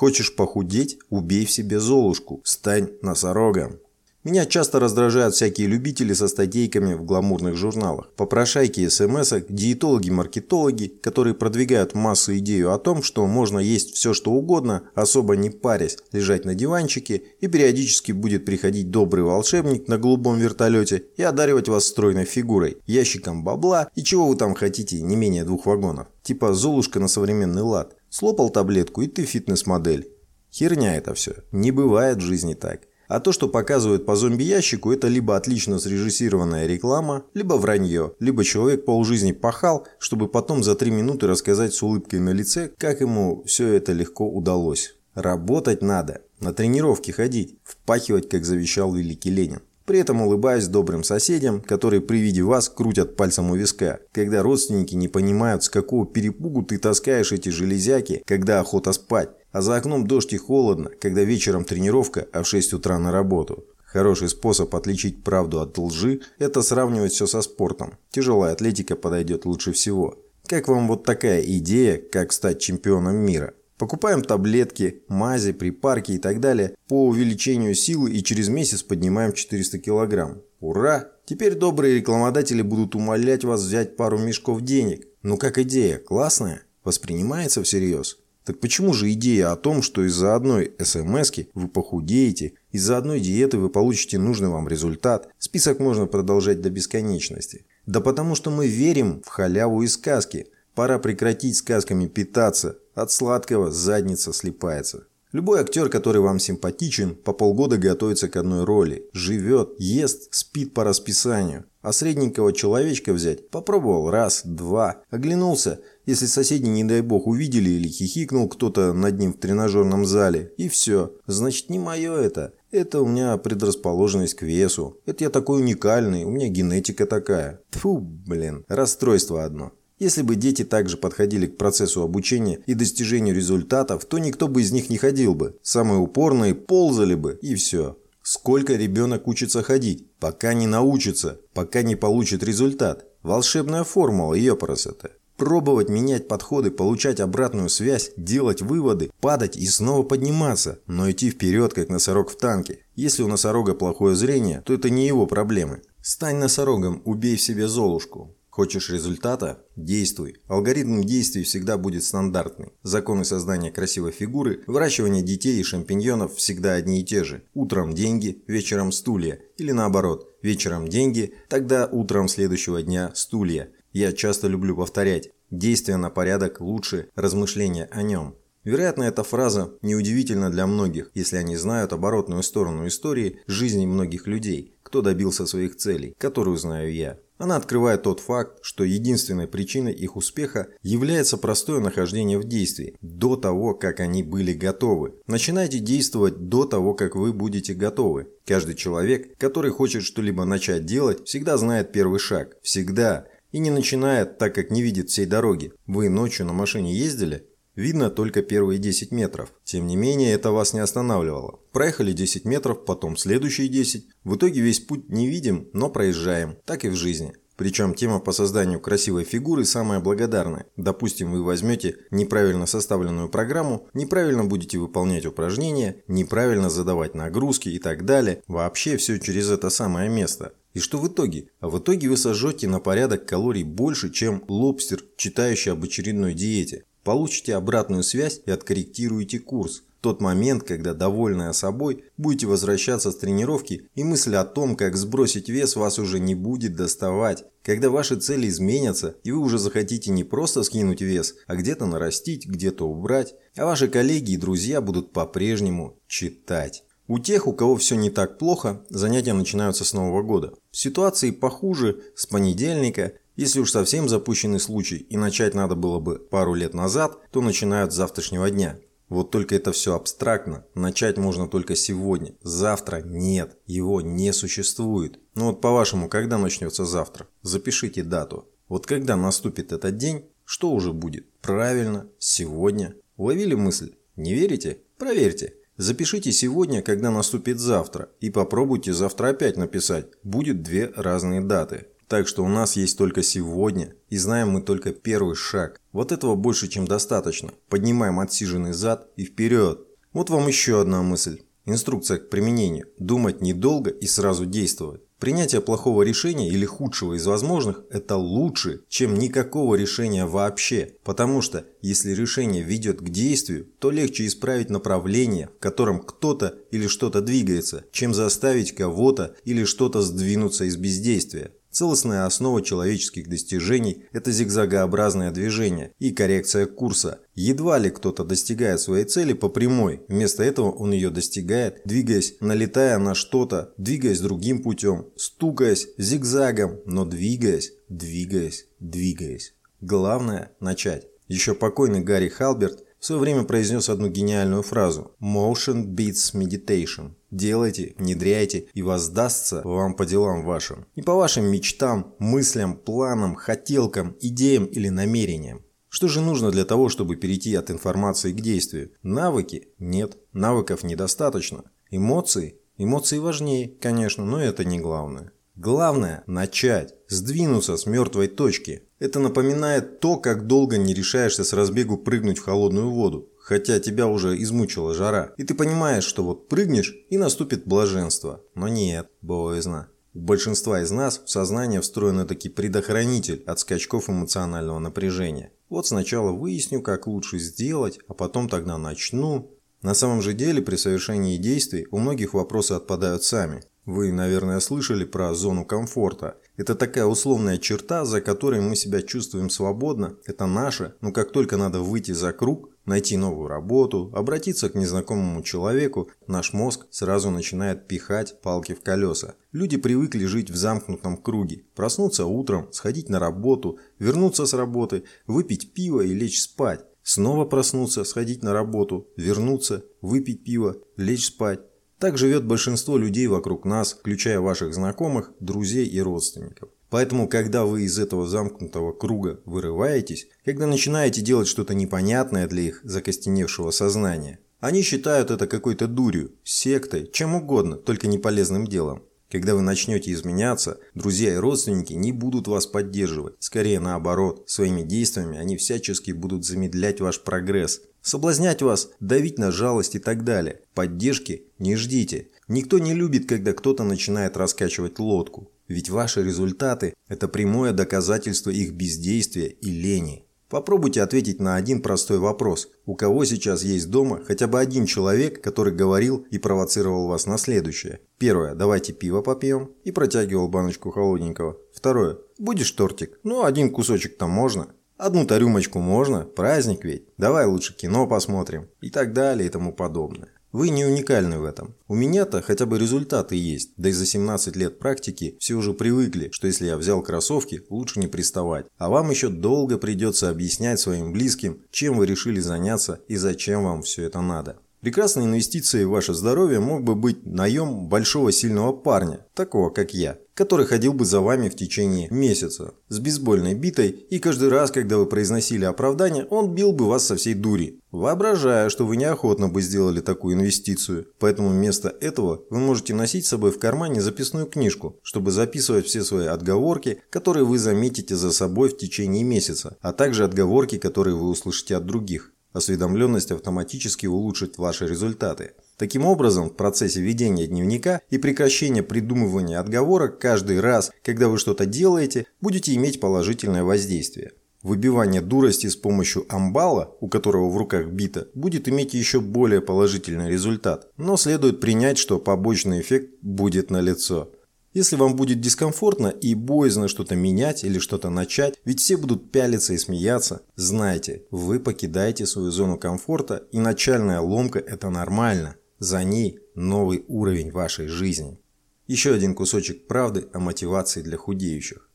Хочешь похудеть? Убей в себе Золушку. Стань носорогом. Меня часто раздражают всякие любители со статейками в гламурных журналах, попрошайки смс диетологи-маркетологи, которые продвигают массу идею о том, что можно есть все что угодно, особо не парясь, лежать на диванчике, и периодически будет приходить добрый волшебник на голубом вертолете и одаривать вас стройной фигурой, ящиком бабла и чего вы там хотите, не менее двух вагонов. Типа Золушка на современный лад. Слопал таблетку и ты фитнес-модель. Херня это все. Не бывает в жизни так. А то, что показывают по зомби-ящику, это либо отлично срежиссированная реклама, либо вранье, либо человек полжизни пахал, чтобы потом за три минуты рассказать с улыбкой на лице, как ему все это легко удалось. Работать надо, на тренировки ходить, впахивать, как завещал великий Ленин. При этом улыбаясь добрым соседям, которые при виде вас крутят пальцем у виска, когда родственники не понимают, с какого перепугу ты таскаешь эти железяки, когда охота спать, а за окном дождь и холодно, когда вечером тренировка, а в 6 утра на работу. Хороший способ отличить правду от лжи – это сравнивать все со спортом. Тяжелая атлетика подойдет лучше всего. Как вам вот такая идея, как стать чемпионом мира? Покупаем таблетки, мази, припарки и так далее по увеличению силы и через месяц поднимаем 400 килограмм. Ура! Теперь добрые рекламодатели будут умолять вас взять пару мешков денег. Ну как идея, классная? Воспринимается всерьез? Так почему же идея о том, что из-за одной смс вы похудеете, из-за одной диеты вы получите нужный вам результат, список можно продолжать до бесконечности? Да потому что мы верим в халяву и сказки. Пора прекратить сказками питаться. От сладкого задница слипается. Любой актер, который вам симпатичен, по полгода готовится к одной роли. Живет, ест, спит по расписанию. А средненького человечка взять попробовал раз, два, оглянулся, если соседи, не дай бог, увидели или хихикнул кто-то над ним в тренажерном зале, и все. Значит, не мое это. Это у меня предрасположенность к весу. Это я такой уникальный, у меня генетика такая. Фу, блин, расстройство одно. Если бы дети также подходили к процессу обучения и достижению результатов, то никто бы из них не ходил бы. Самые упорные ползали бы, и все. Сколько ребенок учится ходить? Пока не научится, пока не получит результат. Волшебная формула, ее это. Пробовать менять подходы, получать обратную связь, делать выводы, падать и снова подниматься, но идти вперед, как носорог в танке. Если у носорога плохое зрение, то это не его проблемы. Стань носорогом, убей в себе Золушку. Хочешь результата? Действуй. Алгоритм действий всегда будет стандартный. Законы создания красивой фигуры, выращивания детей и шампиньонов всегда одни и те же. Утром деньги, вечером стулья. Или наоборот, вечером деньги, тогда утром следующего дня стулья. Я часто люблю повторять «действие на порядок лучше размышления о нем». Вероятно, эта фраза неудивительна для многих, если они знают оборотную сторону истории жизни многих людей, кто добился своих целей, которую знаю я. Она открывает тот факт, что единственной причиной их успеха является простое нахождение в действии, до того, как они были готовы. Начинайте действовать до того, как вы будете готовы. Каждый человек, который хочет что-либо начать делать, всегда знает первый шаг. Всегда. И не начинает, так как не видит всей дороги. Вы ночью на машине ездили? Видно только первые 10 метров. Тем не менее, это вас не останавливало. Проехали 10 метров, потом следующие 10. В итоге весь путь не видим, но проезжаем. Так и в жизни. Причем тема по созданию красивой фигуры самая благодарная. Допустим, вы возьмете неправильно составленную программу, неправильно будете выполнять упражнения, неправильно задавать нагрузки и так далее. Вообще все через это самое место. И что в итоге? А в итоге вы сожжете на порядок калорий больше, чем лобстер, читающий об очередной диете. Получите обратную связь и откорректируете курс. Тот момент, когда, довольная собой, будете возвращаться с тренировки, и мысль о том, как сбросить вес, вас уже не будет доставать. Когда ваши цели изменятся, и вы уже захотите не просто скинуть вес, а где-то нарастить, где-то убрать, а ваши коллеги и друзья будут по-прежнему читать. У тех, у кого все не так плохо, занятия начинаются с Нового года. В ситуации похуже, с понедельника, если уж совсем запущенный случай и начать надо было бы пару лет назад, то начинают с завтрашнего дня. Вот только это все абстрактно. Начать можно только сегодня. Завтра нет. Его не существует. Ну вот по-вашему, когда начнется завтра? Запишите дату. Вот когда наступит этот день, что уже будет? Правильно, сегодня. Уловили мысль? Не верите? Проверьте. Запишите сегодня, когда наступит завтра, и попробуйте завтра опять написать. Будет две разные даты. Так что у нас есть только сегодня, и знаем мы только первый шаг. Вот этого больше, чем достаточно. Поднимаем отсиженный зад и вперед. Вот вам еще одна мысль. Инструкция к применению. Думать недолго и сразу действовать. Принятие плохого решения или худшего из возможных – это лучше, чем никакого решения вообще. Потому что, если решение ведет к действию, то легче исправить направление, в котором кто-то или что-то двигается, чем заставить кого-то или что-то сдвинуться из бездействия. Целостная основа человеческих достижений – это зигзагообразное движение и коррекция курса. Едва ли кто-то достигает своей цели по прямой, вместо этого он ее достигает, двигаясь, налетая на что-то, двигаясь другим путем, стукаясь, зигзагом, но двигаясь, двигаясь, двигаясь. Главное – начать. Еще покойный Гарри Халберт в свое время произнес одну гениальную фразу «Motion beats meditation». Делайте, внедряйте и воздастся вам по делам вашим. Не по вашим мечтам, мыслям, планам, хотелкам, идеям или намерениям. Что же нужно для того, чтобы перейти от информации к действию? Навыки? Нет, навыков недостаточно. Эмоции? Эмоции важнее, конечно, но это не главное. Главное – начать, сдвинуться с мертвой точки. Это напоминает то, как долго не решаешься с разбегу прыгнуть в холодную воду хотя тебя уже измучила жара. И ты понимаешь, что вот прыгнешь и наступит блаженство. Но нет, боязно. У большинства из нас в сознание встроен таки предохранитель от скачков эмоционального напряжения. Вот сначала выясню, как лучше сделать, а потом тогда начну. На самом же деле при совершении действий у многих вопросы отпадают сами. Вы, наверное, слышали про зону комфорта. Это такая условная черта, за которой мы себя чувствуем свободно. Это наше, но как только надо выйти за круг, найти новую работу, обратиться к незнакомому человеку, наш мозг сразу начинает пихать палки в колеса. Люди привыкли жить в замкнутом круге. Проснуться утром, сходить на работу, вернуться с работы, выпить пиво и лечь спать. Снова проснуться, сходить на работу, вернуться, выпить пиво, лечь спать. Так живет большинство людей вокруг нас, включая ваших знакомых, друзей и родственников. Поэтому, когда вы из этого замкнутого круга вырываетесь, когда начинаете делать что-то непонятное для их закостеневшего сознания, они считают это какой-то дурью, сектой, чем угодно, только не полезным делом. Когда вы начнете изменяться, друзья и родственники не будут вас поддерживать. Скорее наоборот, своими действиями они всячески будут замедлять ваш прогресс, соблазнять вас, давить на жалость и так далее. Поддержки не ждите. Никто не любит, когда кто-то начинает раскачивать лодку. Ведь ваши результаты – это прямое доказательство их бездействия и лени. Попробуйте ответить на один простой вопрос. У кого сейчас есть дома хотя бы один человек, который говорил и провоцировал вас на следующее? Первое. Давайте пиво попьем. И протягивал баночку холодненького. Второе. Будешь тортик? Ну, один кусочек там можно. Одну-то рюмочку можно. Праздник ведь. Давай лучше кино посмотрим. И так далее и тому подобное. Вы не уникальны в этом. У меня-то хотя бы результаты есть, да и за 17 лет практики все уже привыкли, что если я взял кроссовки, лучше не приставать. А вам еще долго придется объяснять своим близким, чем вы решили заняться и зачем вам все это надо. Прекрасной инвестицией в ваше здоровье мог бы быть наем большого сильного парня, такого как я, который ходил бы за вами в течение месяца с бейсбольной битой, и каждый раз, когда вы произносили оправдание, он бил бы вас со всей дури, воображая, что вы неохотно бы сделали такую инвестицию. Поэтому вместо этого вы можете носить с собой в кармане записную книжку, чтобы записывать все свои отговорки, которые вы заметите за собой в течение месяца, а также отговорки, которые вы услышите от других. Осведомленность автоматически улучшит ваши результаты. Таким образом, в процессе ведения дневника и прекращения придумывания отговорок каждый раз, когда вы что-то делаете, будете иметь положительное воздействие. Выбивание дурости с помощью амбала, у которого в руках бита, будет иметь еще более положительный результат. Но следует принять, что побочный эффект будет налицо. Если вам будет дискомфортно и боязно что-то менять или что-то начать, ведь все будут пялиться и смеяться, знайте, вы покидаете свою зону комфорта и начальная ломка – это нормально. За ней новый уровень вашей жизни. Еще один кусочек правды о мотивации для худеющих.